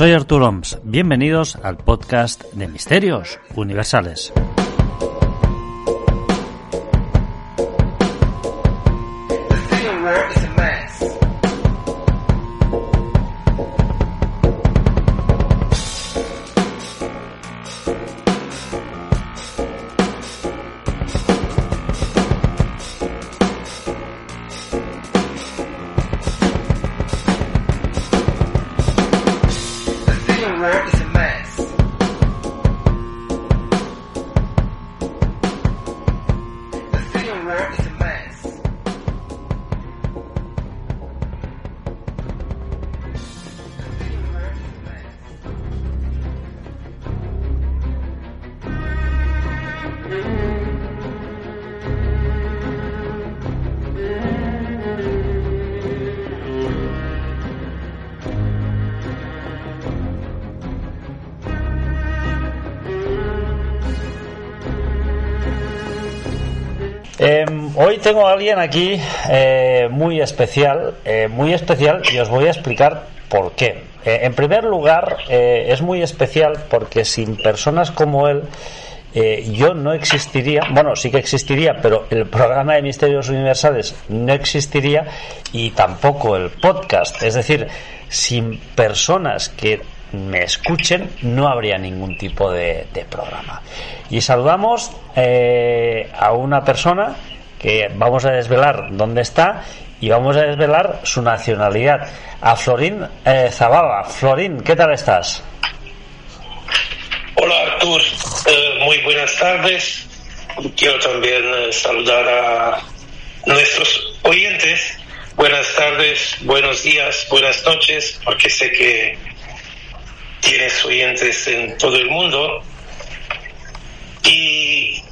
Soy Arturo Oms. Bienvenidos al podcast de Misterios Universales. Hoy tengo a alguien aquí eh, muy especial, eh, muy especial y os voy a explicar por qué. Eh, en primer lugar, es muy especial porque sin personas como él yo no existiría, bueno, sí que existiría, pero el programa de Misterios Universales no existiría y tampoco el podcast. Es decir, sin personas que me escuchen, no habría ningún tipo de, programa. Y saludamos a una persona que vamos a desvelar dónde está y vamos a desvelar su nacionalidad. A Florín eh, Zabala. Florín, ¿qué tal estás? Hola Artur, Eh, muy buenas tardes. Quiero también eh, saludar a nuestros oyentes. Buenas tardes, buenos días, buenas noches, porque sé que tienes oyentes en todo el mundo. Y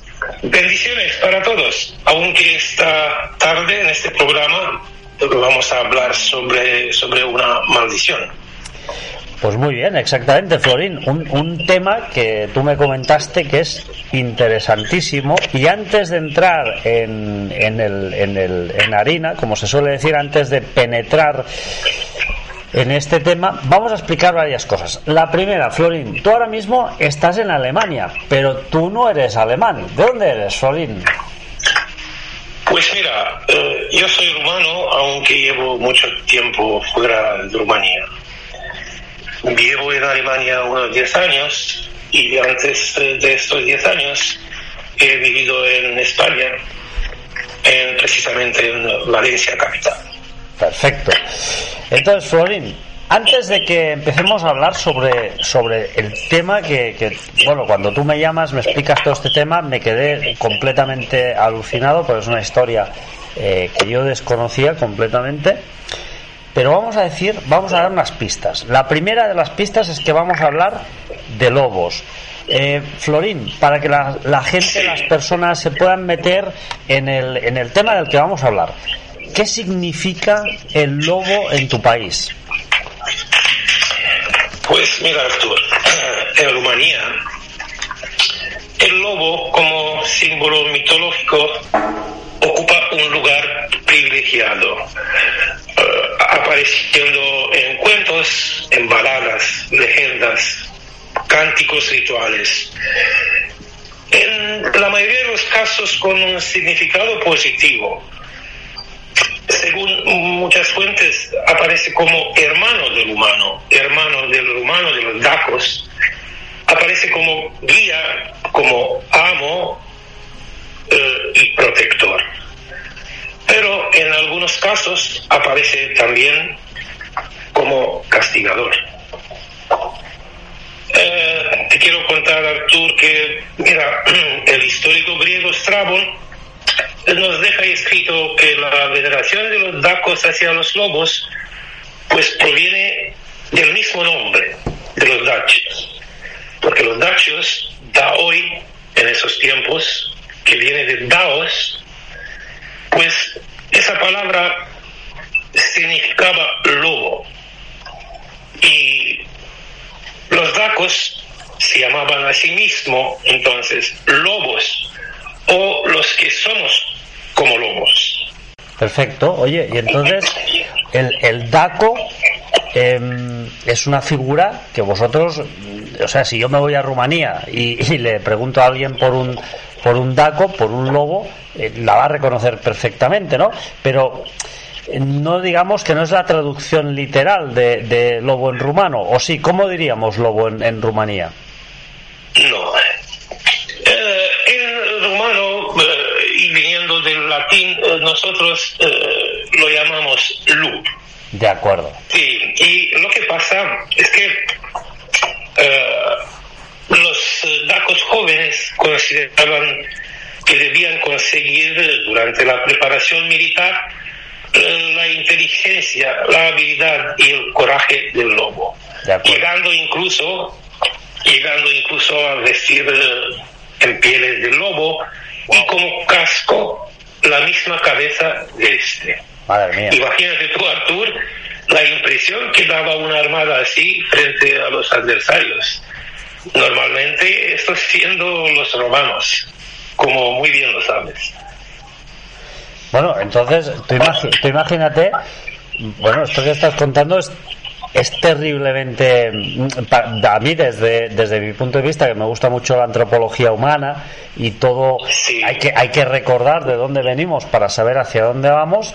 bendiciones para todos. Aunque esta tarde en este programa vamos a hablar sobre, sobre una maldición. Pues muy bien, exactamente, Florín. Un, un tema que tú me comentaste que es interesantísimo. Y antes de entrar en, en, el, en, el, en harina, como se suele decir, antes de penetrar en este tema, vamos a explicar varias cosas. La primera, Florín, tú ahora mismo estás en Alemania, pero tú no eres alemán. ¿De dónde eres, Florín? Pues mira, eh, yo soy rumano, aunque llevo mucho tiempo fuera de Rumanía. Llevo en Alemania unos 10 años y antes eh, de estos 10 años he vivido en España, en, precisamente en Valencia capital. Perfecto. Entonces, Florín, antes de que empecemos a hablar sobre, sobre el tema que, que, bueno, cuando tú me llamas, me explicas todo este tema, me quedé completamente alucinado, porque es una historia eh, que yo desconocía completamente. Pero vamos a decir, vamos a dar unas pistas. La primera de las pistas es que vamos a hablar de lobos. Eh, Florín, para que la, la gente, las personas se puedan meter en el, en el tema del que vamos a hablar. ¿Qué significa el lobo en tu país? Pues mira, Artur, en Rumanía, el lobo como símbolo mitológico ocupa un lugar privilegiado, eh, apareciendo en cuentos, en baladas, leyendas, cánticos rituales. en la mayoría de los casos con un significado positivo. Según muchas fuentes, aparece como hermano del humano, hermano del humano, de los dacos. Aparece como guía, como amo eh, y protector. Pero en algunos casos aparece también como castigador. Eh, te quiero contar, Artur, que, mira, el histórico griego Strabon nos deja escrito que la veneración de los dacos hacia los lobos, pues proviene del mismo nombre, de los dacios. Porque los dacios, da hoy, en esos tiempos, que viene de daos, pues esa palabra significaba lobo. Y los dacos se llamaban a sí mismos entonces lobos o los que somos como lobos. Perfecto. Oye, y entonces el, el daco em, es una figura que vosotros, o sea, si yo me voy a Rumanía y, y le pregunto a alguien por un por un daco, por un lobo, eh, la va a reconocer perfectamente, ¿no? Pero eh, no digamos que no es la traducción literal de, de lobo en rumano, o sí, ¿cómo diríamos lobo en, en Rumanía? No. Eh, en rumano, eh, y viniendo del latín, eh, nosotros eh, lo llamamos lu. De acuerdo. Sí, y lo que pasa es que los dacos jóvenes consideraban que debían conseguir durante la preparación militar la inteligencia, la habilidad y el coraje del lobo, De llegando incluso, llegando incluso a eh, en pieles de lobo y como casco la misma cabeza de este. Madre mía. Imagínate tú, Artur, la impresión que daba una armada así frente a los adversarios. Normalmente, esto siendo los romanos, como muy bien lo sabes. Bueno, entonces, tú, tú imagínate, bueno, esto que estás contando es, es terriblemente, mm, a mí desde, desde mi punto de vista, que me gusta mucho la antropología humana y todo, Sí. hay, que, hay que recordar de dónde venimos para saber hacia dónde vamos.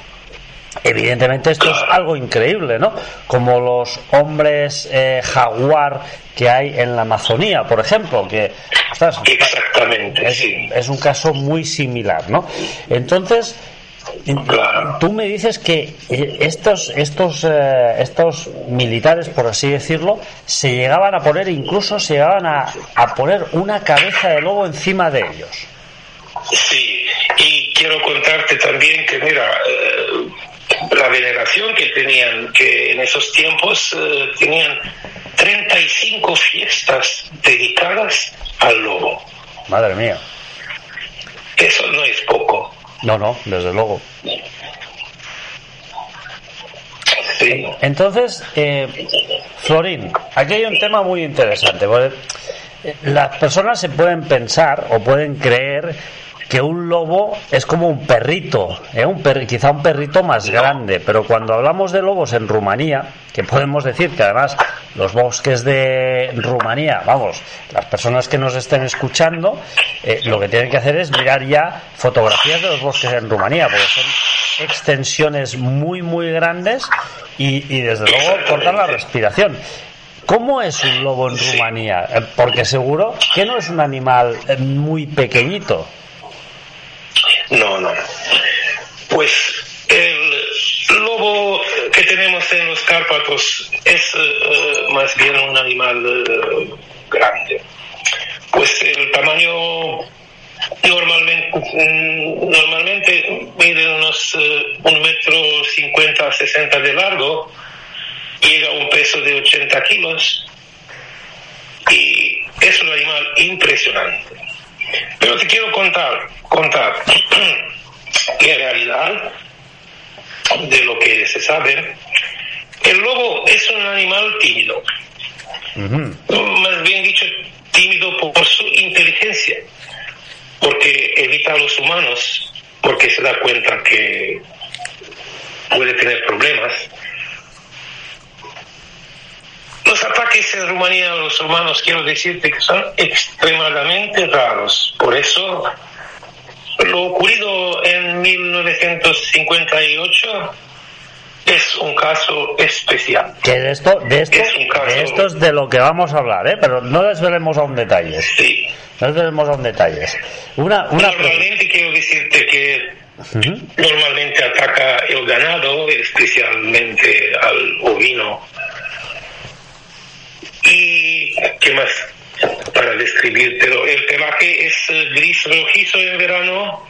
Evidentemente esto es algo increíble, ¿no? Como los hombres eh, jaguar que hay en la Amazonía, por ejemplo, que ostras, Exactamente, es, sí. es un caso muy similar, ¿no? Entonces, en- Claro. tú me dices que eh, estos, estos, eh, estos militares, por así decirlo, se llegaban a poner, incluso se llegaban a, a poner una cabeza de lobo encima de ellos. Sí, y quiero contarte también que, mira, eh, la veneración que tenían, que en esos tiempos eh, tenían 35 fiestas dedicadas al lobo. Madre mía. Eso no es poco. No, no, desde luego. Sí. Entonces, eh, Florín, aquí hay un tema muy interesante. porque, eh, las personas se pueden pensar o pueden creer que un lobo es como un perrito, ¿eh? un perri- quizá un perrito más grande, pero cuando hablamos de lobos en Rumanía, que podemos decir que además los bosques de Rumanía, vamos, las personas que nos estén escuchando, eh, lo que tienen que hacer es mirar ya fotografías de los bosques en Rumanía, porque son extensiones muy, muy grandes y, y desde luego cortan la respiración. ¿Cómo es un lobo en Rumanía? Eh, Porque seguro que no es un animal eh, muy pequeñito. No, no. Pues el lobo que tenemos en los Cárpatos es eh, más bien un animal eh, grande. Pues el tamaño normalmente, mm, normalmente mide unos eh, un metro cincuenta, sesenta de largo, llega a un peso de 80 kilos y es un animal impresionante. Pero te quiero contar, contar que en realidad, de lo que se sabe, el lobo es un animal tímido. Ujú. Más bien dicho, tímido por su inteligencia, porque evita a los humanos, porque se da cuenta que puede tener problemas. Los ataques en Rumanía a los humanos, quiero decirte que son extremadamente raros. Por eso, lo ocurrido en 1958 es un caso especial. Que de esto, de esto, Es un caso- de esto es de lo que vamos a hablar, ¿eh? Pero no desvelemos aún detalles. Sí. No desvelemos aún detalles. Una, una. Normalmente quiero decirte que Ujú. normalmente ataca el ganado, especialmente al ovino. ¿Y qué más para describírtelo? El pelaje es gris rojizo en verano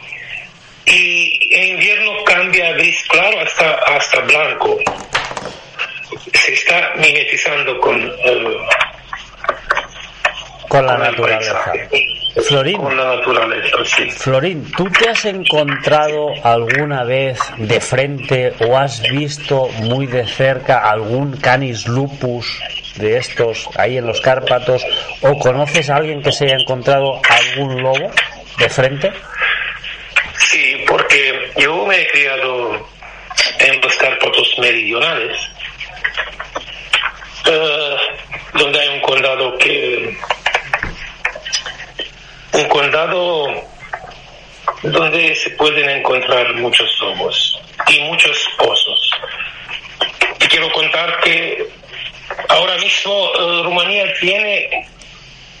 y en invierno cambia a gris claro hasta, hasta blanco. Se está mimetizando con, eh, Con la con naturaleza. Florín. Con la naturaleza, sí. Florín, ¿tú te has encontrado alguna vez de frente o has visto muy de cerca algún canis lupus de estos ahí en los Cárpatos? ¿O conoces a alguien que se haya encontrado algún lobo de frente? Sí, porque yo me he criado en los Cárpatos meridionales, eh, donde hay un condado que un condado donde se pueden encontrar muchos lobos y muchos osos. Y quiero contar que ahora mismo eh, Rumanía tiene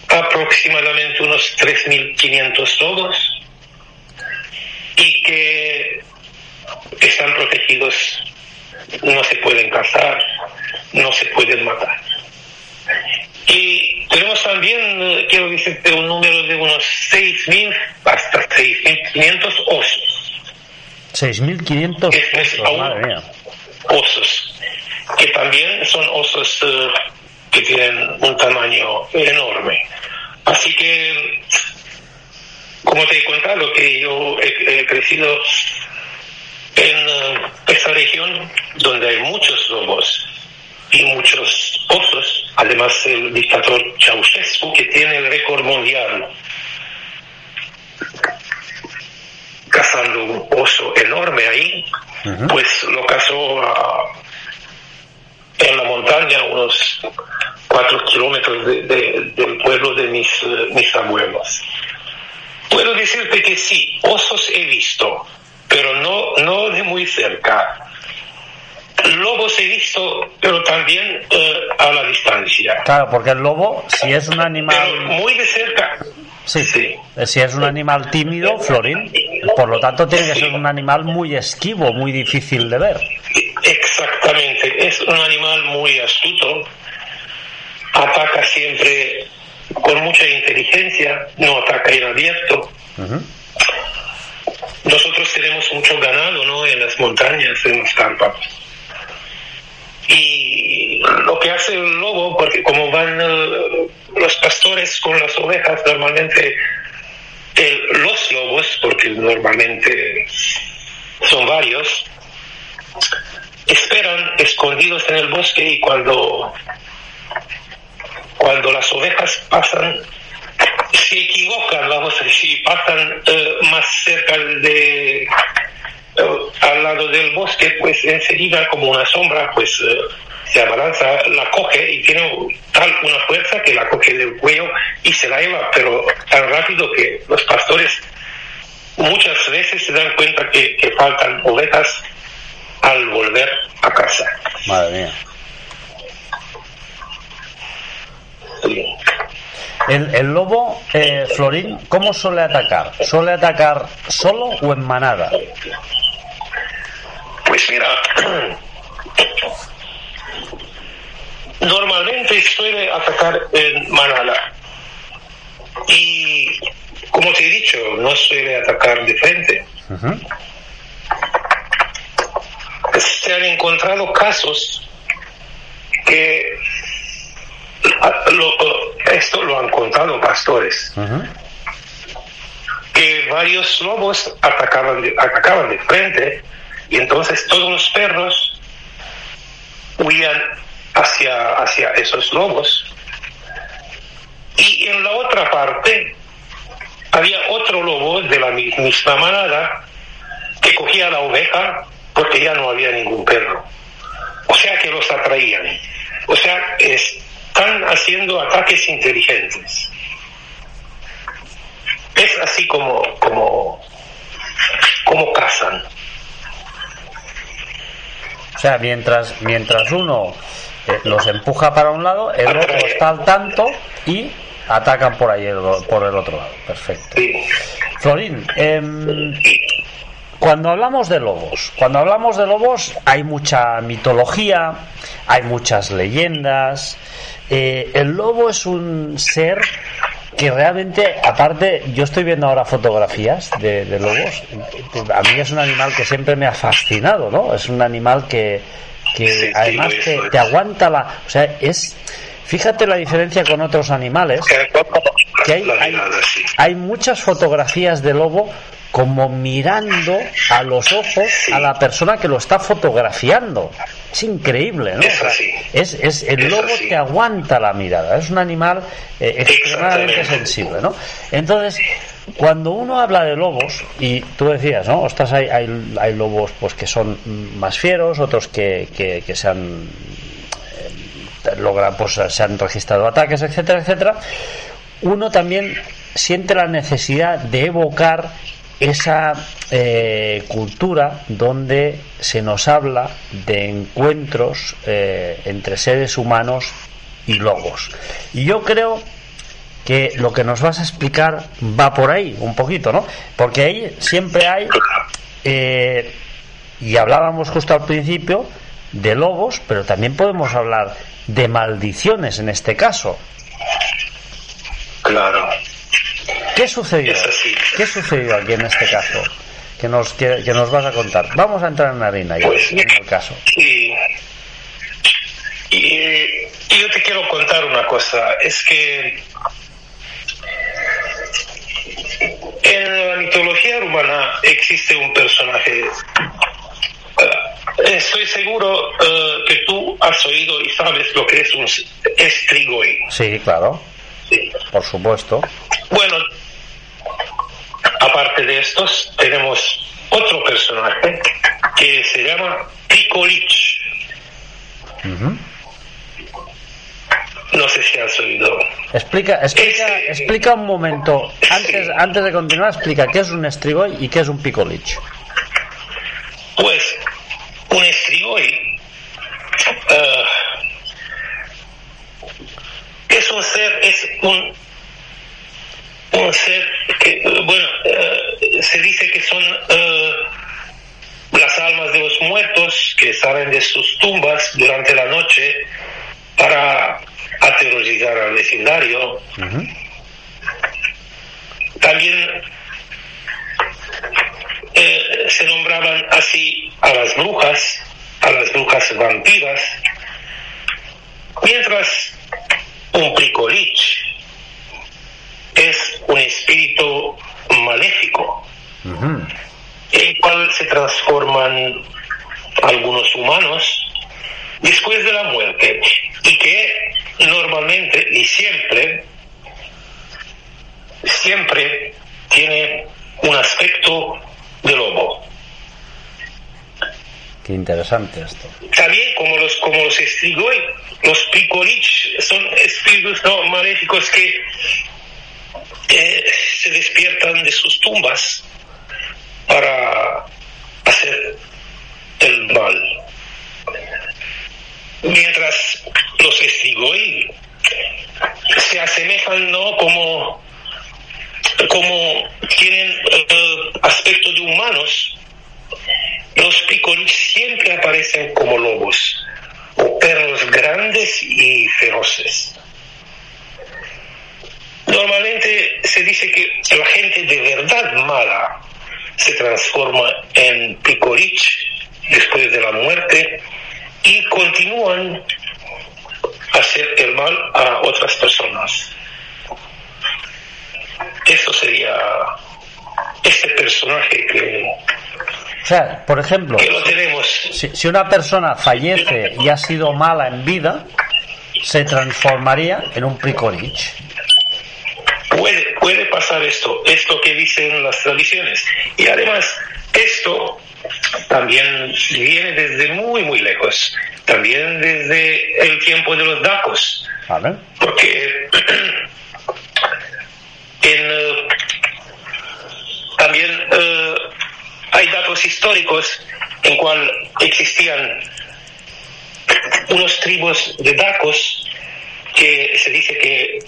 aproximadamente unos 3.500 lobos y que están protegidos, no se pueden cazar, no se pueden matar. Y tenemos también, eh, quiero decirte, un número de unos 6.000 hasta 6.500 osos. 6.500 Es- es osos, madre mía. Osos, que también son osos eh, que tienen un tamaño enorme. Así que, como te he contado, que yo he, he crecido en eh, esta región donde hay muchos lobos y muchos osos, además el dictador Ceausescu que tiene el récord mundial cazando un oso enorme ahí, pues lo cazó a- en la montaña, unos cuatro kilómetros de- de- del pueblo de mis, eh, mis abuelos. Puedo decirte que sí, osos he visto, pero no, no de muy cerca. Lobos he visto, pero también eh, a la distancia. Claro, porque el lobo, si es un Pero animal... muy de cerca. Sí, sí. si es un animal tímido, Florín, por lo tanto tiene que ser un animal muy esquivo, muy difícil de ver. Exactamente, es un animal muy astuto, ataca siempre con mucha inteligencia, no ataca en abierto. Nosotros tenemos mucho ganado ¿no? en las montañas, en los Cárpatos. Y lo que hace el lobo, porque como van eh, los pastores con las ovejas, normalmente el- los lobos, porque normalmente son varios, esperan escondidos en el bosque y cuando, cuando las ovejas pasan, se equivocan, vamos a decir, pasan eh, más cerca de eh, al lado del bosque, pues enseguida como una sombra, pues eh, se abalanza, la coge y tiene tal una fuerza que la coge del cuello y se la lleva, pero tan rápido que los pastores muchas veces se dan cuenta que, que faltan ovejas al volver a casa. Madre mía. Sí. El, el lobo, eh, Florín, ¿cómo suele atacar? ¿Suele atacar solo o en manada? Pues mira, normalmente suele atacar en manada. Y como te he dicho, no suele atacar de frente. Se han encontrado casos que a- lo- esto lo han contado pastores, que varios lobos atacaban de, atacaban de frente y entonces todos los perros huían hacia, hacia esos lobos. Y en la otra parte había otro lobo de la mi- misma manada que cogía a la oveja porque ya no había ningún perro. O sea que los atraían. O sea, es están haciendo ataques inteligentes. Es así como, como, como cazan. O sea, mientras, mientras uno eh, los empuja para un lado, el otro está al tanto y atacan por ahí el- por el otro lado. Perfecto. Sí. Florín, em, cuando hablamos de lobos, cuando hablamos de lobos hay mucha mitología, hay muchas leyendas. Eh, el lobo es un ser que realmente, aparte, yo estoy viendo ahora fotografías de, de lobos. A mí es un animal que siempre me ha fascinado, ¿no? Es un animal que, que Sí, además te, te aguanta la, o sea, es, fíjate la diferencia con otros animales que hay, hay, hay muchas fotografías de lobo como mirando a los ojos Sí. a la persona que lo está fotografiando. Es increíble, ¿no? Es así. Es, es- el Es lobo así. te aguanta la mirada. Es un animal eh, extremadamente sensible, ¿no? Entonces, cuando uno habla de lobos, y tú decías, ¿no? Ostras, hay, hay, hay lobos pues que son más fieros, otros que, que, que se han eh, logran, pues se han registrado ataques, etcétera, etcétera. Uno también siente la necesidad de evocar esa eh, cultura donde se nos habla de encuentros eh, entre seres humanos y lobos. Y yo creo que lo que nos vas a explicar va por ahí un poquito, ¿no? Porque ahí siempre hay, eh, y hablábamos justo al principio, de lobos, pero también podemos hablar de maldiciones en este caso. Claro. ¿Qué sucedió? ¿Qué sucedió aquí en este caso? Que nos, que, que nos vas a contar. Vamos a entrar en harina ya, Pues- en el caso. Y, y, y yo te quiero contar una cosa, es que en la mitología rumana existe un personaje, eh, estoy seguro eh, que tú has oído y sabes lo que es un estrigoi. Sí, claro, Sí. por supuesto. Bueno, aparte de estos, tenemos otro personaje que se llama Picolich. No sé si has oído. Explica, explica, Ese- explica un momento, antes, Sí. antes de continuar, explica qué es un estrigoi y qué es un picolich. Pues un estrigoi eh, es un ser, es un, un ser que, bueno, eh, se dice que son eh, las almas de los muertos que salen de sus tumbas durante la noche para aterrorizar al vecindario. También eh, se nombraban así a las brujas, a las brujas vampiras, mientras un pricolich es un espíritu maléfico, el cual se transforman algunos humanos después de la muerte y que normalmente y siempre siempre tiene un aspecto de lobo. Qué interesante esto. También como los como los estrigoi, los picolich son espíritus no maléficos que eh, se despiertan de sus tumbas para hacer el mal. Mientras los estrigoi se asemejan no como como tienen eh, aspecto de humanos, los picolich siempre aparecen como lobos o perros grandes y feroces. Normalmente se dice que la gente de verdad mala se transforma en picolich después de la muerte y continúan a hacer el mal a otras personas. Eso sería este personaje que, O sea, por ejemplo, que lo tenemos. si, si una persona fallece y ha sido mala en vida, se transformaría en un picolich. Puede, pasar esto, esto que dicen las tradiciones. Y además, esto también viene desde muy, muy lejos, también desde el tiempo de los dacos, Vale. porque en, eh, también eh, hay datos históricos en cual existían unos tribus de dacos que se dice que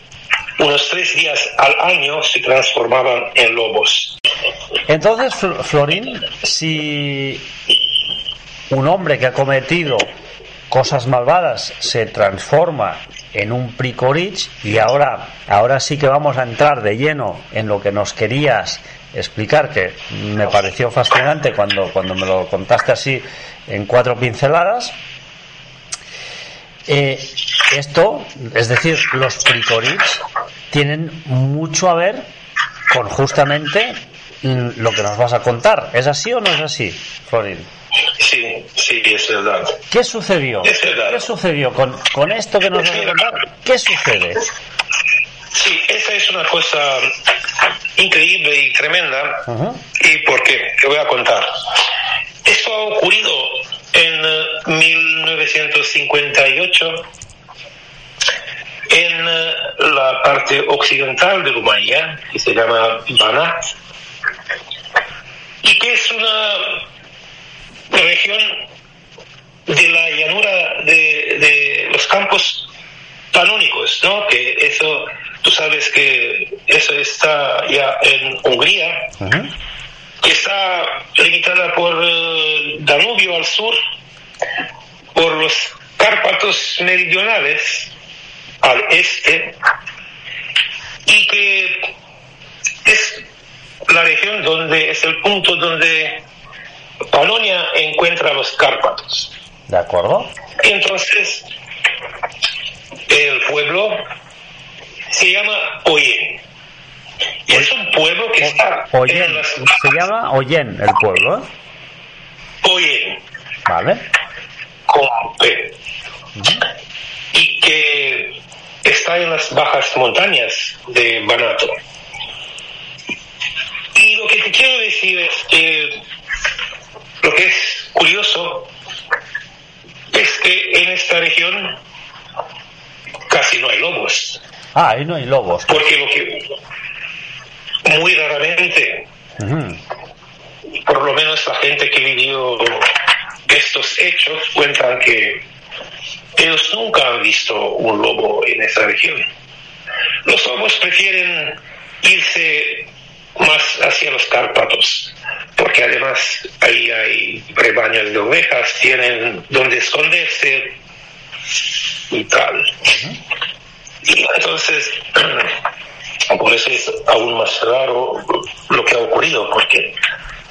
unos tres días al año se transformaban en lobos. Entonces, Fl- Florín, si un hombre que ha cometido cosas malvadas se transforma en un pricorich y ahora ahora sí que vamos a entrar de lleno en lo que nos querías explicar que me pareció fascinante cuando cuando me lo contaste así en cuatro pinceladas Eh, esto es decir los pricorich tienen mucho a ver con justamente lo que nos vas a contar ¿es así o no es así Florín? Sí, sí, es verdad. ¿Qué sucedió? Es verdad. ¿Qué sucedió con, con esto que nos vas a contar? ¿Qué sucede? Sí, esa es una cosa increíble y tremenda. ¿Y por qué? Te voy a contar. Esto ha ocurrido en eh, 1958 en eh, la parte occidental de Rumanía, que se llama Banat, y que es una región de la llanura de, de los campos panónicos, ¿no? Que eso, tú sabes que eso está ya en Hungría, que está limitada por eh, Danubio al sur, por los Cárpatos meridionales al este, y que es la región donde es el punto donde Polonia encuentra los Cárpatos. ¿De acuerdo? Entonces el pueblo se llama Oyen. Y es un pueblo que está Oyen. en las Se llama Oyen el pueblo, ¿eh? Oyen, Vale. con P. Y que está en las bajas montañas de Banato. Y lo que te quiero decir es que lo que es curioso es que en esta región casi no hay lobos. Ah, ahí no hay lobos. Porque lo que muy raramente, por lo menos la gente que vivió estos hechos cuentan que ellos nunca han visto un lobo en esa región. Los lobos prefieren irse más hacia los Cárpatos, porque además ahí hay rebaños de ovejas, tienen donde esconderse y tal. Y entonces, por eso es aún más raro lo que ha ocurrido, porque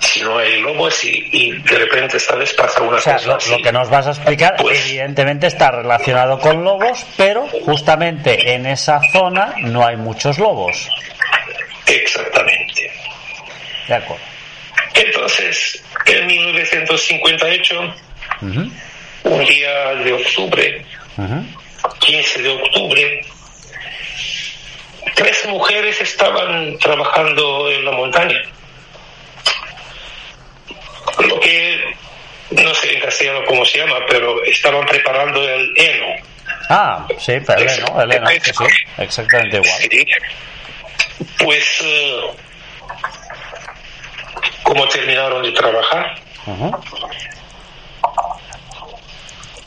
si no hay lobos y, y de repente vez pasa una O sea, cosa lo, así. lo que nos vas a explicar Pues- evidentemente está relacionado con lobos, pero justamente en esa zona no hay muchos lobos. Exactamente. De acuerdo. Entonces, en 1958, Ujú. un día de octubre, Ujú. 15 de octubre, tres mujeres estaban trabajando en la montaña. Lo que no sé en castellano cómo se llama, pero estaban preparando el heno. Ah, sí, pero Eleno, Eleno, sí, sí, exactamente igual. Sí. Pues, eh, como terminaron de trabajar,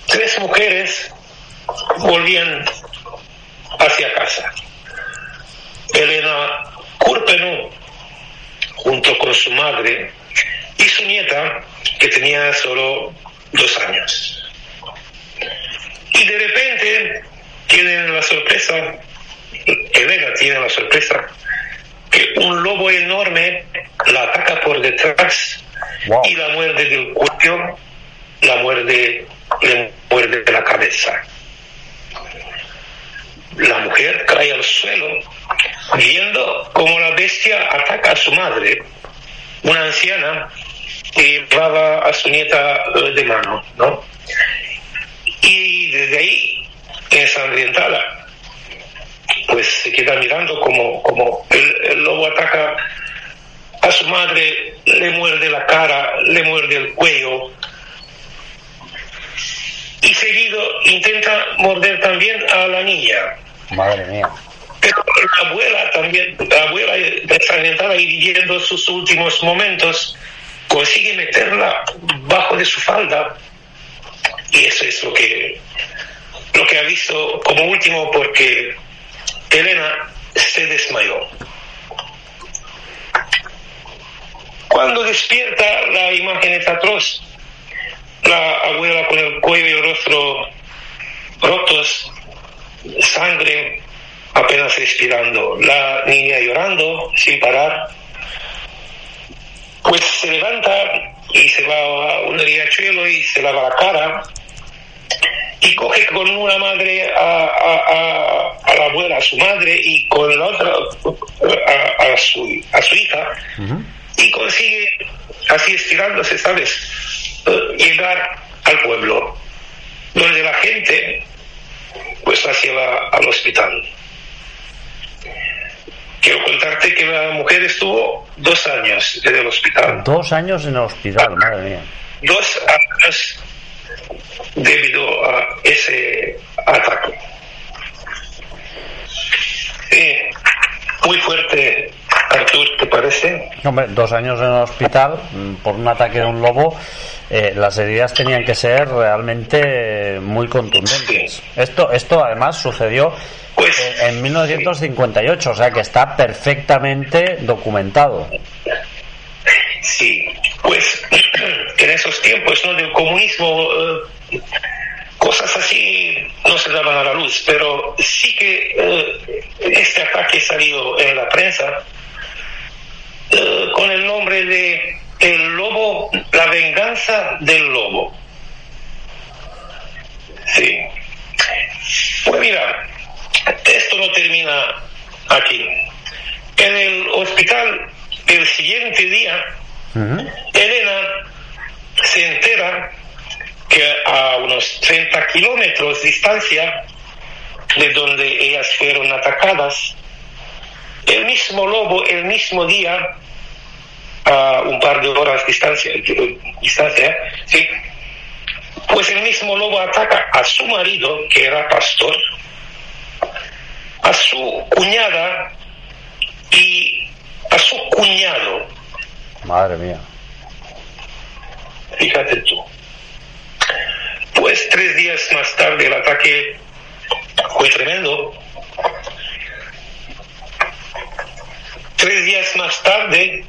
tres mujeres volvían hacia casa. Elena Kurpenu, junto con su madre y su nieta, que tenía solo dos años. Y de repente tienen la sorpresa, Elena tiene la sorpresa, que un lobo enorme la ataca por detrás Wow. y la muerde del cuello, la muerde, le muerde de la cabeza. La mujer cae al suelo viendo cómo la bestia ataca a su madre, una anciana que llevaba a su nieta de mano, ¿no? Y desde ahí, ensangrentada, pues se queda mirando como, como el, el lobo ataca a su madre le muerde la cara, le muerde el cuello. Y seguido intenta morder también a la niña. Madre mía. Pero la abuela también, la abuela ensangrentada y viviendo sus últimos momentos, consigue meterla bajo de su falda. Y eso es lo que, lo que ha visto como último porque Elena se desmayó. Cuando despierta, la imagen es atroz. La abuela con el cuello y el rostro rotos, sangre, apenas respirando. La niña llorando sin parar. Pues se levanta y se va a un riachuelo y se lava la cara y coge con una madre a, a, a, a la abuela, a su madre, y con la otra a, su, a su hija, y consigue, así estirándose, ¿sabes?, eh, llegar al pueblo, donde la gente pues la lleva al hospital. Quiero contarte que la mujer estuvo dos años en el hospital. Dos años en el hospital, madre mía. Dos años debido a ese ataque. Eh, muy fuerte, Artur, ¿te parece? Hombre, dos años en el hospital mm, por un ataque de un lobo. eh, las heridas tenían que ser realmente muy contundentes. Esto, esto además sucedió Pues, en, en 1958, o sea que está perfectamente documentado. Sí, pues en esos tiempos ¿no? del comunismo eh, cosas así no se daban a la luz, pero sí que eh, este ataque salió en la prensa eh, con el nombre de El Lobo, la venganza del lobo. Sí. Pues mira, esto no termina aquí. En el hospital el siguiente día. Elena se entera que a unos 30 kilómetros de distancia de donde ellas fueron atacadas, el mismo lobo, el mismo día, a un par de horas distancia, distancia ¿sí? pues el mismo lobo ataca a su marido, que era pastor, a su cuñada y a su cuñado. Madre mía. Fíjate tú. Pues tres días más tarde el ataque fue tremendo. Tres días más tarde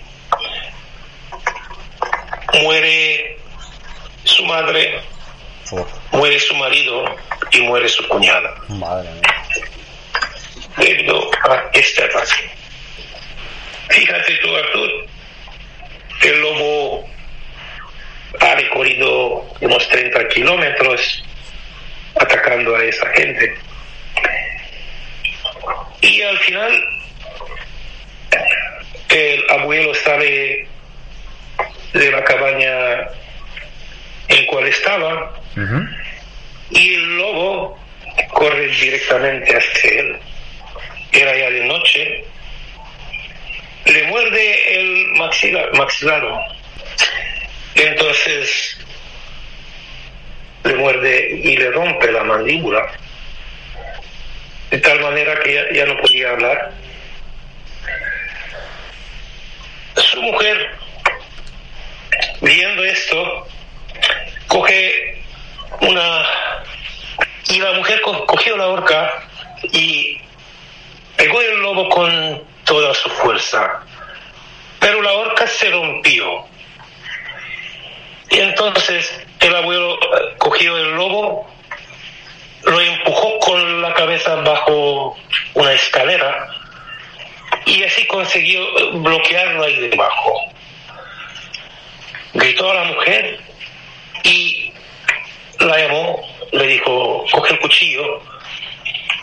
muere su madre, muere su marido y muere su cuñada madre mía. debido a este ataque. Fíjate tú, Artur, el lobo ha recorrido unos 30 kilómetros atacando a esa gente. Y al final, el abuelo sale de la cabaña en cual estaba y el lobo corre directamente hacia él. Era ya de noche. Le muerde el maxila- maxilaro. Entonces le muerde y le rompe la mandíbula. De tal manera que ya, ya no podía hablar. Su mujer, viendo esto, coge una y la mujer co- cogió la horca y pegó el lobo con toda su fuerza pero la horca se rompió. Y entonces el abuelo eh, cogió el lobo lo empujó con la cabeza bajo una escalera y así consiguió bloquearlo ahí debajo gritó a la mujer y la llamó, le dijo, coge el cuchillo.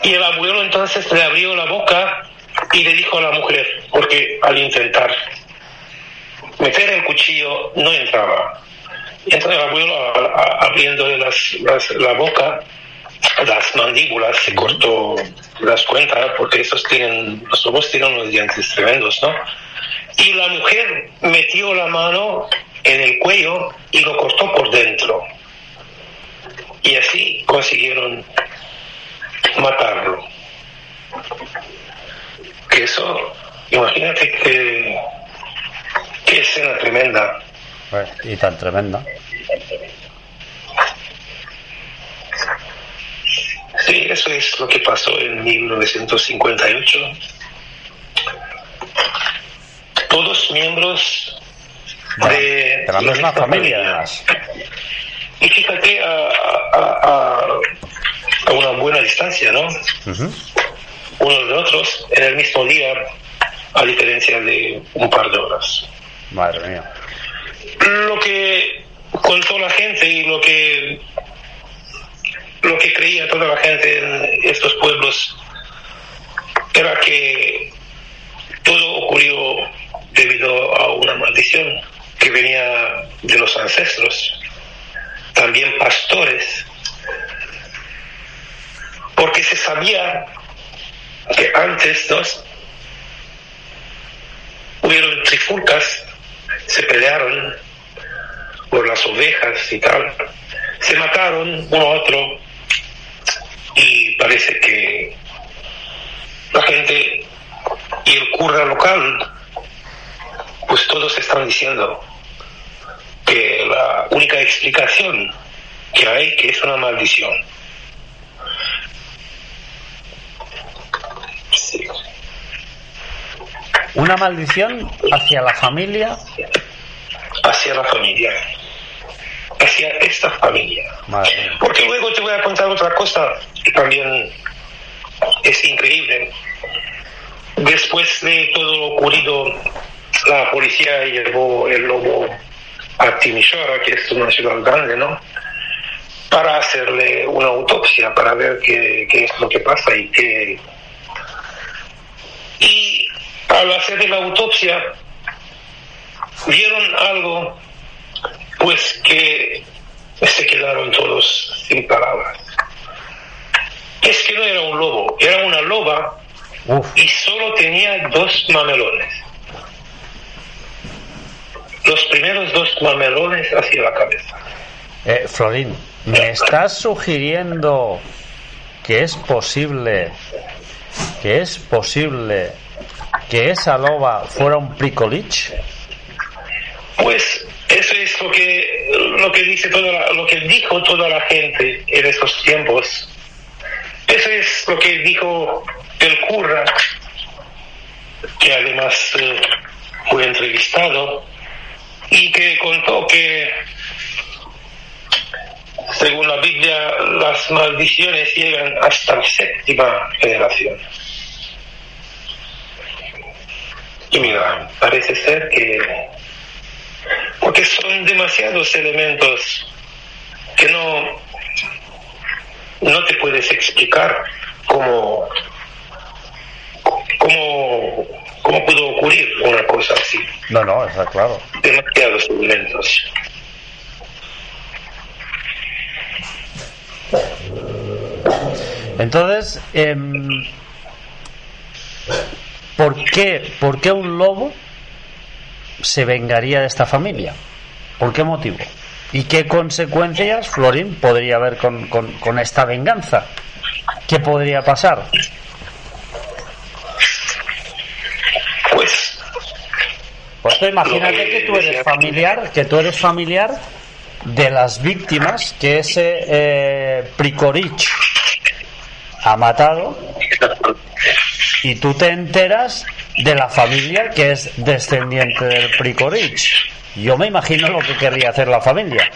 Y el abuelo entonces le abrió la boca y le dijo a la mujer, porque al intentar meter el cuchillo no entraba. Entonces el abuelo, abriéndole las, las- la boca, las mandíbulas, se cortó las cuentas, porque esos tienen, los lobos tienen unos dientes tremendos, ¿no? y la mujer metió la mano en el cuello y lo cortó por dentro. Y así consiguieron matarlo. Que eso, imagínate que, qué escena tremenda. Pues, y tan tremenda. Sí, eso es lo que pasó en 1958. Todos miembros de, de la misma familia, además. Y fíjate a, a, a, una buena distancia, ¿no? Ujú. Unos de otros en el mismo día, a diferencia de un par de horas. Madre mía. Lo que contó la gente y lo que lo que creía toda la gente en estos pueblos era que todo ocurrió debido a una maldición que venía de los ancestros, también pastores, porque se sabía que antes ¿no? hubieron trifulcas, se pelearon por las ovejas y tal, se mataron uno a otro y parece que la gente y el cura local pues todos están diciendo que la única explicación que hay que es una maldición. Sí. Una maldición hacia la familia. hacia la familia, hacia esta familia. Madre. Porque luego te voy a contar otra cosa que también es increíble. Después de todo lo ocurrido, la policía llevó el lobo a Timisoara, que es una ciudad grande, ¿no? Para hacerle una autopsia, para ver qué, qué es lo que pasa y qué... Y al hacerle la autopsia, vieron algo, pues que se quedaron todos sin palabras. Es que no era un lobo, era una loba Uf, y solo tenía dos mamelones. Los primeros dos mamelones hacia la cabeza. eh, Florín, ¿me estás sugiriendo que es posible, que es posible que esa loba fuera un pricolich? Pues eso es lo que lo que dice toda la- lo que dijo toda la gente en esos tiempos. Eso es lo que dijo el cura, que además eh, fue entrevistado y que contó que según la Biblia las maldiciones llegan hasta la séptima generación. Y mira, parece ser que porque son demasiados elementos que no no te puedes explicar cómo cómo cómo pudo ocurrir una cosa así No, no, está claro. demasiados elementos Entonces, em, ¿por, qué, ¿por qué un lobo se vengaría de esta familia? ¿Por qué motivo? ¿Y qué consecuencias, Florín, podría haber con, con- con esta venganza? ¿Qué podría pasar? pues Pues tú imagínate que tú eres familiar, que tú eres familiar de las víctimas que ese eh, Pricorich ha matado y tú te enteras de la familia que es descendiente del Pricorich. Yo me imagino lo que querría hacer la familia.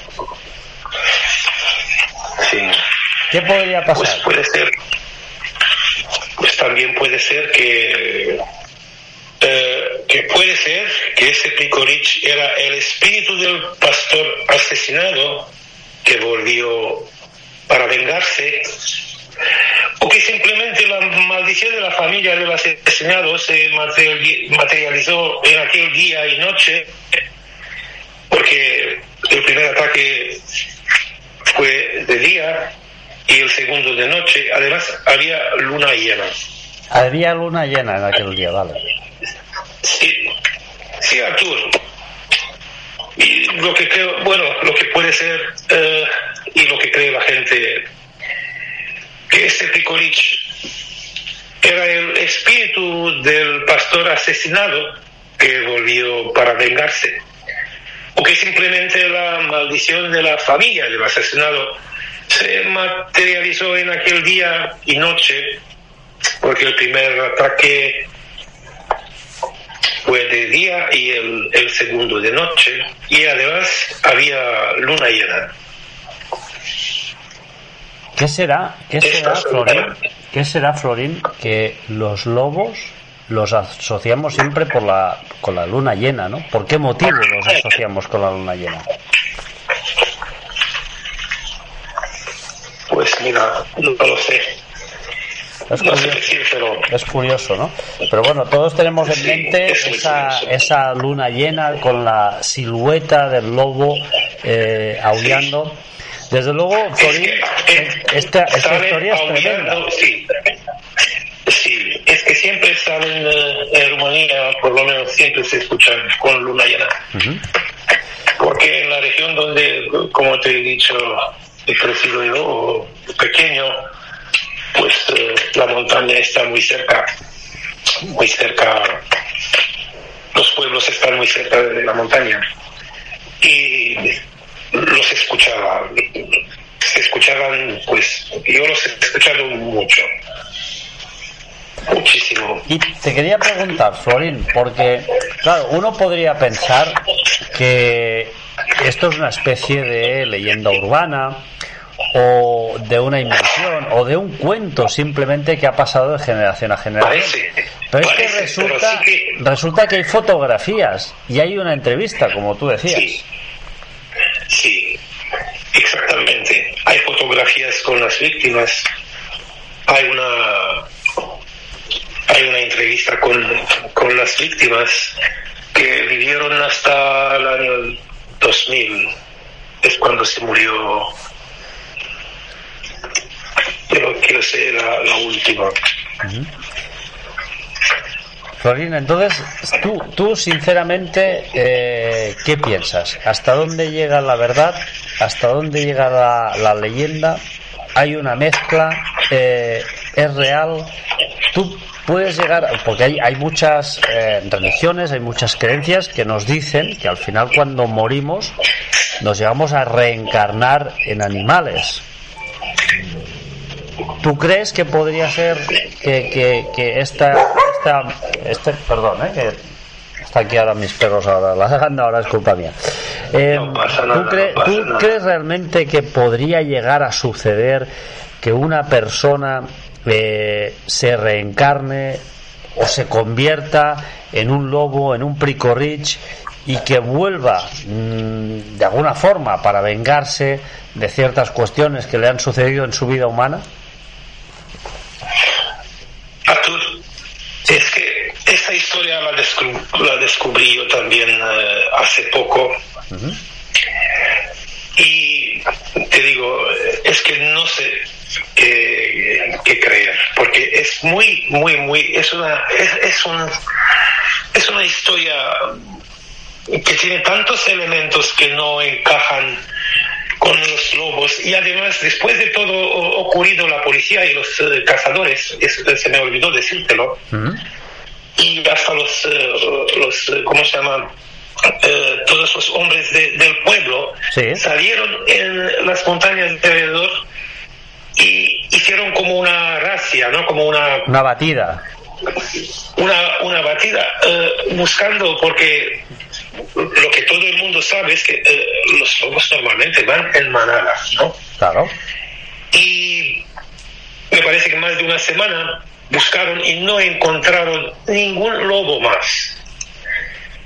sí ¿Qué podría pues pasar? puede ser pues también puede ser que eh, que puede ser que ese Picorich era el espíritu del pastor asesinado que volvió para vengarse o que simplemente la maldición de la familia del asesinado se materiali- materializó en aquel día y noche porque el primer ataque fue de día y el segundo de noche. Además, había luna llena. Había luna llena en aquel día, vale. Sí. Sí, Artur. Y lo que creo, bueno, lo que puede ser eh, y lo que cree la gente, que este Picolich era el espíritu del pastor asesinado que volvió para vengarse, o que simplemente la maldición de la familia del asesinado se materializó en aquel día y noche, porque el primer ataque fue de día y el, el segundo de noche, y además había luna llena. ¿Qué será, qué será, Florín? ¿Qué será, Florín, que los lobos los asociamos siempre por la, con la luna llena, ¿no? ¿Por qué motivo los asociamos con la luna llena? Pues mira, no lo sé. Es No sé curioso, decir, pero es curioso, ¿no? Pero bueno, todos tenemos en Sí, mente es esa, esa luna llena con la silueta del lobo eh, aullando. Desde luego, es Florín, que, eh, esta, historia es tremenda. Sí. Sí, es que siempre salen eh, en Rumanía, por lo menos siempre se escuchan con luna llena. Porque en la región donde, como te he dicho, he crecido yo, pequeño, pues eh, la montaña está muy cerca, muy cerca, los pueblos están muy cerca de la montaña. Y los escuchaba, se escuchaban, pues yo los he escuchado mucho, muchísimo. Y te quería preguntar, Florín, porque, claro, uno podría pensar que esto es una especie de leyenda urbana o de una invención o de un cuento simplemente que ha pasado de generación a generación. Parece, Pero es que resulta, sí que- resulta que hay fotografías y hay una entrevista, como tú decías. Sí, sí, exactamente. Hay fotografías con las víctimas. Hay una hay una entrevista con, con las víctimas que vivieron hasta el año 2000. Es cuando se murió. Pero quiero ser la, la última. Florín, entonces, tú, tú sinceramente, eh, ¿qué piensas? ¿Hasta dónde llega la verdad? ¿Hasta dónde llega la, la leyenda? ¿Hay una mezcla? Eh, ¿Es real? ¿Tú puedes llegar, porque hay, hay muchas eh, religiones, hay muchas creencias que nos dicen que al final cuando morimos nos llegamos a reencarnar en animales? ¿Tú crees que podría ser que, que, que esta, esta, este, perdón, ¿eh? que está aquí ahora mis perros ahora, la ahora es culpa mía. Eh, No pasa ¿tú, nada, cre- no pasa tú nada. crees realmente que podría llegar a suceder que una persona eh, se reencarne o se convierta en un lobo, en un pricorrich y que vuelva mm, de alguna forma para vengarse de ciertas cuestiones que le han sucedido en su vida humana? Artur, es que esta historia la, descub- la descubrí yo también eh, hace poco. Y te digo, es que no sé qué, qué creer, porque es muy, muy, muy, es una, es, es un, es una historia que tiene tantos elementos que no encajan con los lobos y además después de todo ocurrido la policía y los eh, cazadores es- se me olvidó decírtelo y hasta los eh, los eh, cómo se llama Eh, todos los hombres de- del pueblo Sí. salieron en las montañas de alrededor y hicieron como una racia no como una Una batida. una, una batida eh, buscando porque lo que todo el mundo sabe es que eh, los lobos normalmente van en manada, ¿no? Claro. Y me parece que más de una semana buscaron y no encontraron ningún lobo más.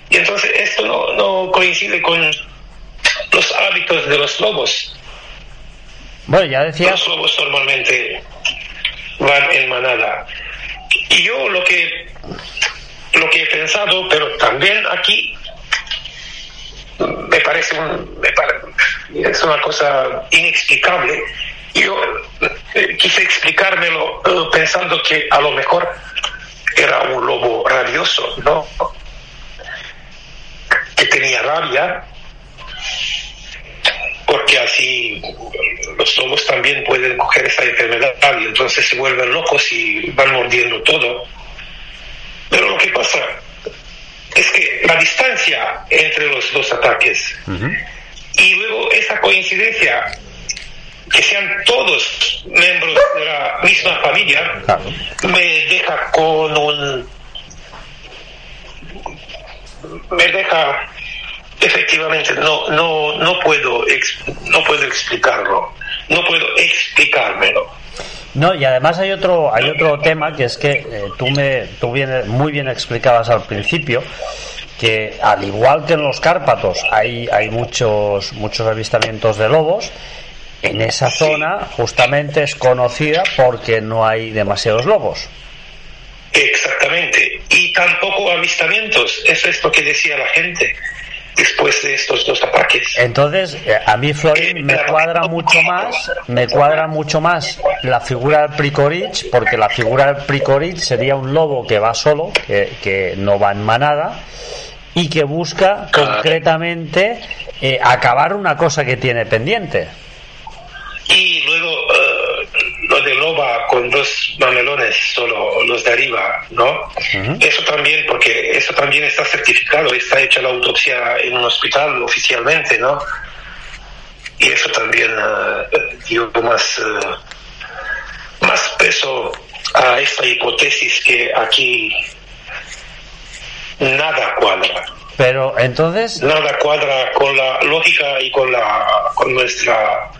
Y entonces esto no, no coincide con los hábitos de los lobos. Bueno, ya decías. Los lobos normalmente van en manada. Y yo lo que lo que he pensado, pero también aquí me parece un, me pare- es una cosa inexplicable. Yo eh, quise explicármelo eh, pensando que a lo mejor era un lobo rabioso, ¿no? pequeña rabia, porque así los lobos también pueden coger esa enfermedad y entonces se vuelven locos y van mordiendo todo. Pero lo que pasa es que la distancia entre los dos ataques y luego esa coincidencia que sean todos miembros de la misma familia me deja con un me deja efectivamente no no no puedo no puedo explicarlo no puedo explicármelo no y además hay otro hay otro tema que es que eh, tú me tú muy bien explicabas al principio que al igual que en los Cárpatos hay hay muchos muchos avistamientos de lobos en esa zona justamente es conocida porque no hay demasiados lobos Exactamente. Y tampoco avistamientos. Eso es lo que decía la gente después de estos dos ataques. Entonces, eh, a mí, Florín, me cuadra mucho más, me cuadra mucho más la figura del Pricorich, porque la figura del Pricorich sería un lobo que va solo, que, no va en manada, y que busca concretamente eh, acabar una cosa que tiene pendiente. Y luego, eh, lo de loba con dos mamelones solo los de arriba, ¿no? Eso también, porque eso también está certificado, está hecha la autopsia en un hospital oficialmente, ¿no? Y eso también uh, dio más, uh, más peso a esta hipótesis que aquí nada cuadra. Pero entonces... Nada cuadra con la lógica y con, la, con nuestra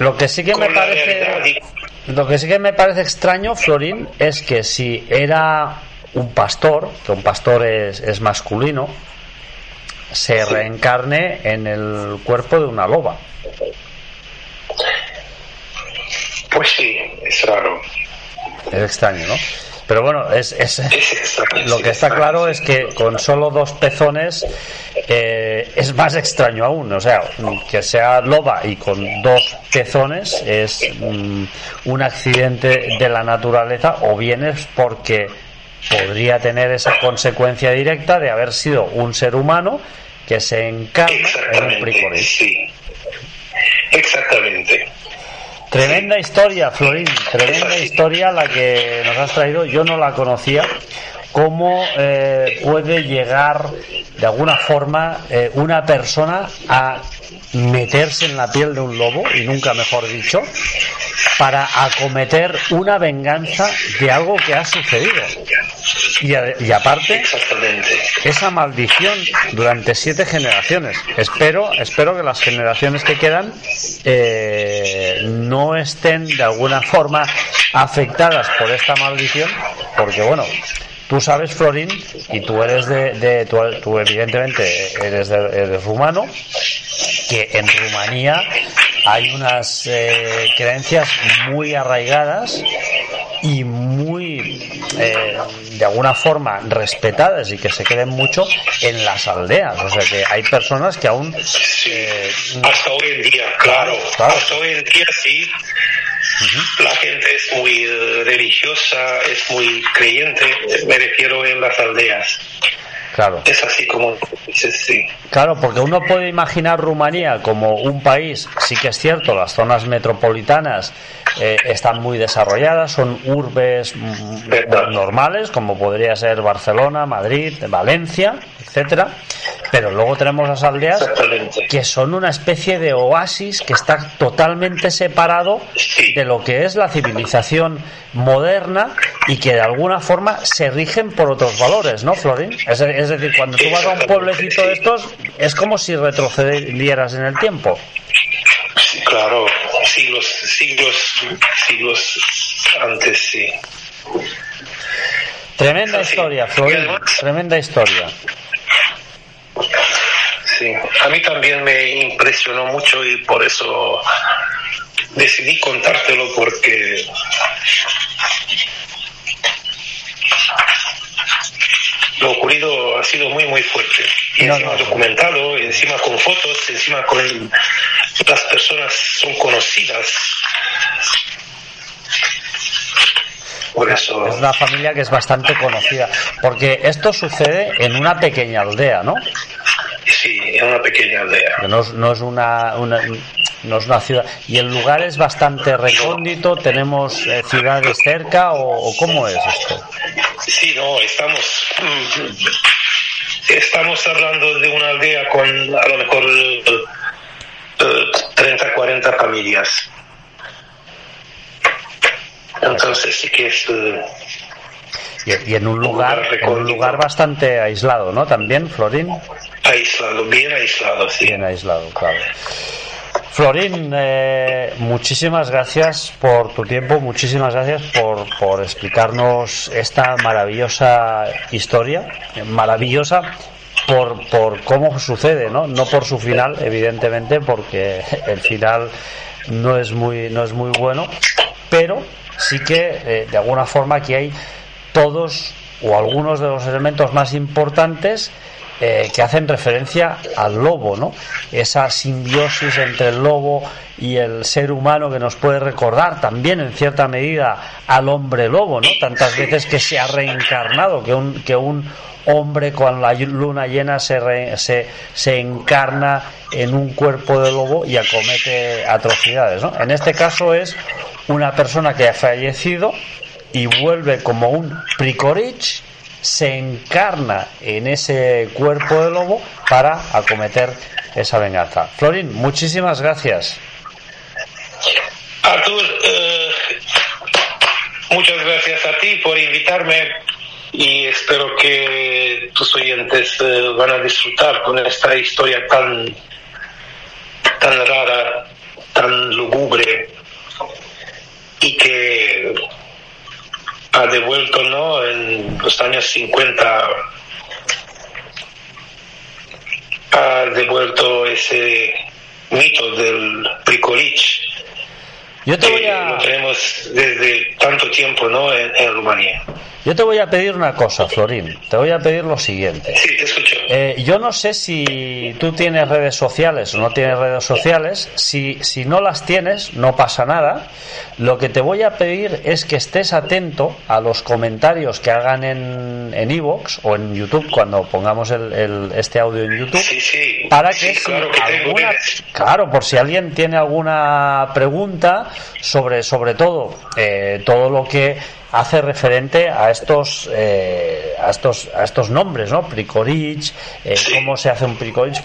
lo que sí que me parece lo que sí que me parece extraño, Florín, es que si era un pastor, que un pastor es, es masculino, se reencarne en el cuerpo de una loba. Pues sí, es raro. Es extraño, ¿no? Pero bueno, es, lo que está claro es que con solo dos pezones eh, es más extraño aún. O sea, que sea loba y con dos pezones es mm, un accidente de la naturaleza o bien es porque podría tener esa consecuencia directa de haber sido un ser humano que se encarna en un pricoris. Sí. Exactamente. Tremenda historia, Florín, tremenda historia la que nos has traído. Yo no la conocía. ¿Cómo eh, puede llegar de alguna forma eh, una persona a meterse en la piel de un lobo, y nunca mejor dicho, para acometer una venganza de algo que ha sucedido? Y, aparte, esa maldición durante siete generaciones. Espero, espero que las generaciones que quedan eh, no estén de alguna forma afectadas por esta maldición, porque bueno, tú sabes, Florín, y tú eres de, de tú, evidentemente eres, de, rumano, que en Rumanía hay unas eh, creencias muy arraigadas y muy eh, de alguna forma respetadas y que se queden mucho en las aldeas. O sea que hay personas que aún... Eh, hasta hoy en día, claro. Hasta hoy en día sí. La gente es muy religiosa, es muy creyente, me refiero en las aldeas. Claro. Es así como sí. Claro, porque uno puede imaginar Rumanía como un país, sí que es cierto, las zonas metropolitanas eh, están muy desarrolladas, son urbes mm, normales, como podría ser Barcelona, Madrid, Valencia, etcétera, pero luego tenemos las aldeas que son una especie de oasis que está totalmente separado de lo que es la civilización moderna y que de alguna forma se rigen por otros valores, ¿no, Florín? Es, decir, cuando tú vas a un pueblecito de estos, es como si retrocedieras en el tiempo. Claro, siglos, siglos, siglos antes, sí. Tremenda historia, Florín, tremenda historia. Sí, a mí también me impresionó mucho y por eso decidí contártelo porque lo ocurrido ha sido muy muy fuerte y encima documentado encima con fotos encima con las personas son conocidas por eso. Es una familia que es bastante conocida. Porque esto sucede en una pequeña aldea, ¿no? Sí, en una pequeña aldea. No es, no es una, una- no es una ciudad. ¿Y el lugar es bastante recóndito? ¿Tenemos eh, ciudades cerca o, o cómo es esto? Sí, no, estamos. Estamos hablando de una aldea con a lo mejor eh, eh, 30, 40 familias. Entonces sí que es. eh, Y, en un lugar, en un lugar bastante aislado, ¿no? También, Florín. aislado, bien aislado, sí. Bien aislado, claro. Florín, eh, muchísimas gracias por tu tiempo, muchísimas gracias por, por explicarnos esta maravillosa historia, eh, maravillosa por, por cómo sucede, ¿no? No por su final, evidentemente, porque el final no es muy, no es muy bueno, pero sí que eh, de alguna forma aquí hay todos o algunos de los elementos más importantes eh, que hacen referencia al lobo, ¿no? Esa simbiosis entre el lobo y el ser humano que nos puede recordar también en cierta medida al hombre lobo, ¿no? Tantas veces que se ha reencarnado, que un, que un hombre con la luna llena se, re- se, se encarna en un cuerpo de lobo y acomete atrocidades, ¿no? En este caso es una persona que ha fallecido y vuelve como un pricorich se encarna en ese cuerpo de lobo para acometer esa venganza. Florín, muchísimas gracias. Artur, eh, muchas gracias a ti por invitarme y espero que tus oyentes eh, van a disfrutar con esta historia tan, tan rara, tan lúgubre y que ha devuelto ¿no? en los años 50 ha devuelto ese mito del Pricolich Yo te voy que lo tenemos desde tanto tiempo ¿no? en, en Rumanía. Yo te voy a pedir una cosa, Florín. Te voy a pedir lo siguiente. Sí, te escucho. Eh, yo no sé si tú tienes redes sociales o no tienes redes sociales. Si, si no las tienes, no pasa nada. Lo que te voy a pedir es que estés atento a los comentarios que hagan en en iVoox o en YouTube cuando pongamos el, el- este audio en YouTube. Sí, sí. Para Sí, que si claro que tengo alguna, claro, por si alguien tiene alguna pregunta sobre, sobre todo, eh, todo lo que hace referente a estos, eh, a estos, a estos nombres, ¿no? Pricorich, eh, Sí. cómo se hace un Pricorich,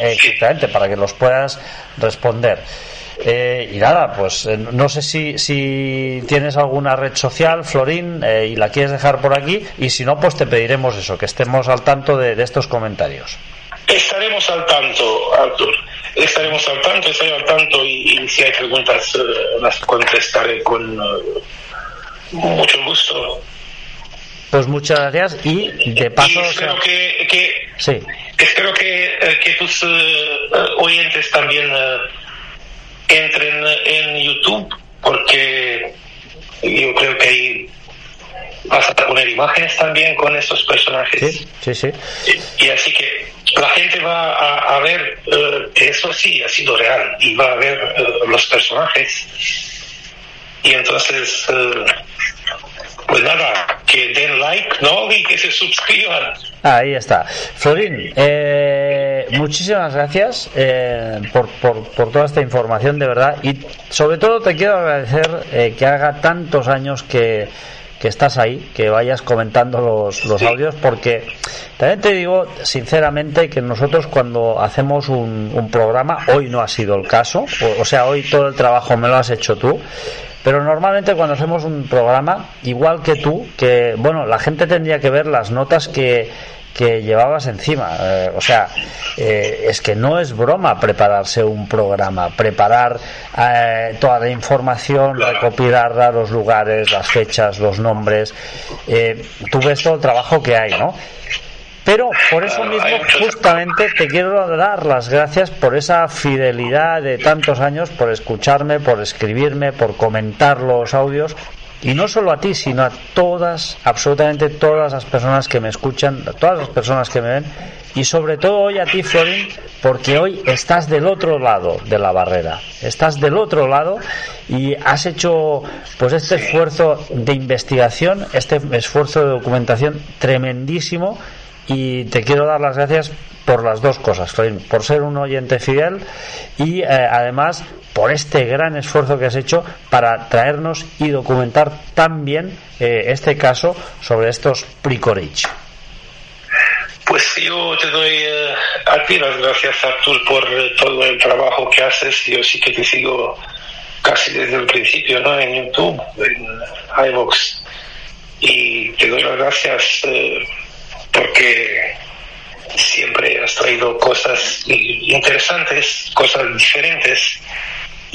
eh, exactamente, para que los puedas responder. Eh, y nada, pues eh, no sé si, si tienes alguna red social, Florín, eh, y la quieres dejar por aquí, y si no, pues te pediremos eso, que estemos al tanto de, de estos comentarios. Estaremos al tanto, Artur. Estaremos al tanto, estaré al tanto y, y si hay preguntas las contestaré con mucho gusto. Pues muchas gracias y de paso... y o sea, espero que, que sí, espero que, que tus eh, oyentes también eh, entren en YouTube porque yo creo que ahí vas a poner imágenes también con estos personajes. sí, sí, sí. Y así que la gente va a, a ver que eso sí ha sido real y va a ver los personajes. Y entonces, eh, pues nada, que den like, ¿no? Y que se suscriban. Ahí está. Florín, eh, muchísimas gracias eh, por, por, por toda esta información, de verdad. Y sobre todo te quiero agradecer eh, que haga tantos años que, que estás ahí, que vayas comentando los, los audios, porque también te digo sinceramente que nosotros cuando hacemos un, un programa, hoy no ha sido el caso, o, o sea, hoy todo el trabajo me lo has hecho tú, pero normalmente cuando hacemos un programa, igual que tú, que bueno, la gente tendría que ver las notas que, que llevabas encima. Eh, o sea, eh, es que no es broma prepararse un programa, preparar eh, toda la información, recopilarla, los lugares, las fechas, los nombres. Eh, tú ves todo el trabajo que hay, ¿no? Pero por eso Claro, mismo, justamente te quiero dar las gracias por esa fidelidad de tantos años, por escucharme, por escribirme, por comentar los audios y no solo a ti, sino a todas, absolutamente todas las personas que me escuchan, a todas las personas que me ven y sobre todo hoy a ti, Florín, porque hoy estás del otro lado de la barrera, estás del otro lado y has hecho pues este esfuerzo de investigación, este esfuerzo de documentación tremendísimo y te quiero dar las gracias por las dos cosas, por ser un oyente fidel y eh, además por este gran esfuerzo que has hecho para traernos y documentar también eh, este caso sobre estos Pricorich. Pues yo te doy eh, a ti las gracias, Artur, por todo el trabajo que haces. Yo sí que te sigo casi desde el principio, ¿no? En YouTube, en iVox. Y te doy las gracias porque siempre has traído cosas interesantes, cosas diferentes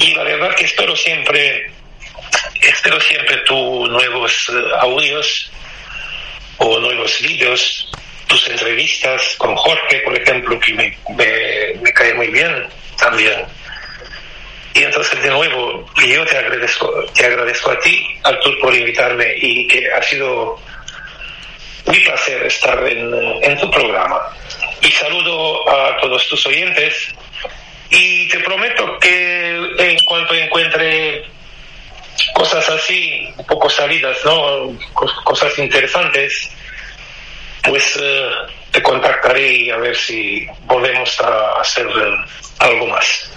y la verdad que espero siempre, espero siempre tus nuevos eh, audios o nuevos vídeos, tus entrevistas con Jorge, por ejemplo, que me, cae muy bien también. Y entonces, de nuevo, yo te agradezco, te agradezco a ti, Artur, por invitarme y que ha sido un placer estar en, en tu programa. Y saludo a todos tus oyentes y te prometo que en cuanto encuentre cosas así, un poco salidas, ¿no? Cosas interesantes, pues eh, te contactaré y a ver si volvemos a hacer eh, algo más.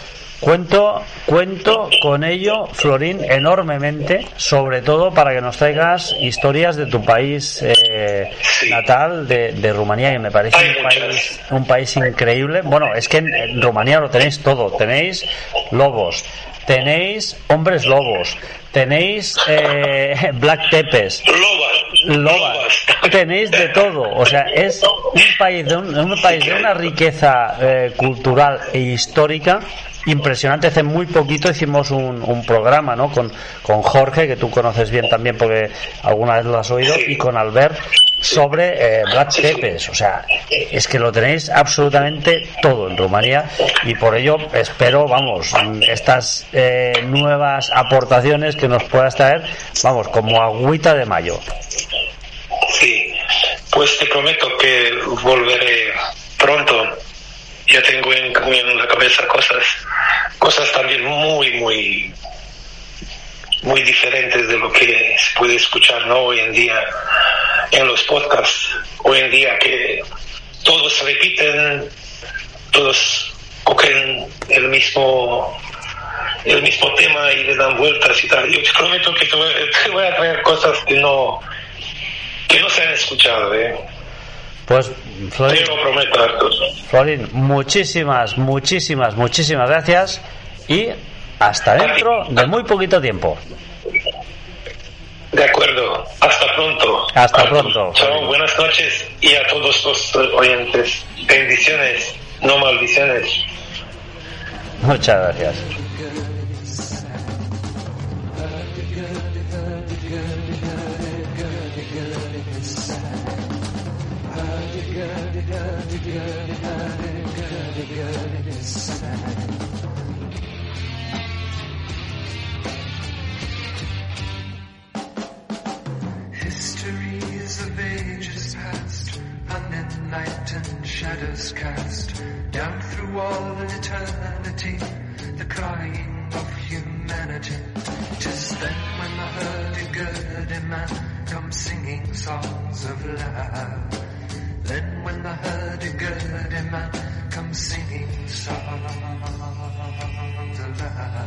Cuento, cuento con ello, Florín, enormemente, sobre todo para que nos traigas historias de tu país eh, natal, de, Rumanía, que me parece un país, un país, increíble. Bueno, es que en, Rumanía lo tenéis todo. Tenéis lobos, tenéis hombres lobos, tenéis eh, black tepes, lobas, tenéis de todo. O sea, es un país de, un, país de una riqueza eh, cultural e histórica impresionante. Hace muy poquito hicimos un, un programa ¿no? con, con Jorge, que tú conoces bien también porque alguna vez lo has oído, y con Albert sobre eh, Black Tepes. O sea, es que lo tenéis absolutamente todo en Rumanía y por ello espero, vamos, estas eh, nuevas aportaciones que nos puedas traer, vamos, como agüita de mayo. Sí, pues te prometo que volveré pronto ya tengo en, la cabeza cosas, cosas también muy, muy, muy diferentes de lo que se puede escuchar ¿no? hoy en día en los podcasts. Hoy en día que todos repiten, todos cogen el mismo el mismo tema y le dan vueltas y tal. Yo te prometo que te voy, a traer cosas que no que no se han escuchado. ¿eh? Pues, Florín, muchísimas, muchísimas, muchísimas gracias y hasta dentro de muy poquito tiempo. De acuerdo, hasta pronto. Hasta pronto. Chao, buenas noches y a todos los oyentes. Bendiciones, no maldiciones. Muchas gracias. Unenlightened shadows cast down through all eternity, the crying of humanity. Tis then when the hurdy-gurdy man comes singing songs of love. Then when the hurdy-gurdy man comes singing songs of love.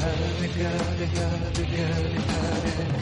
Hurdy-gurdy, hurdy-gurdy, hurdy-gurdy,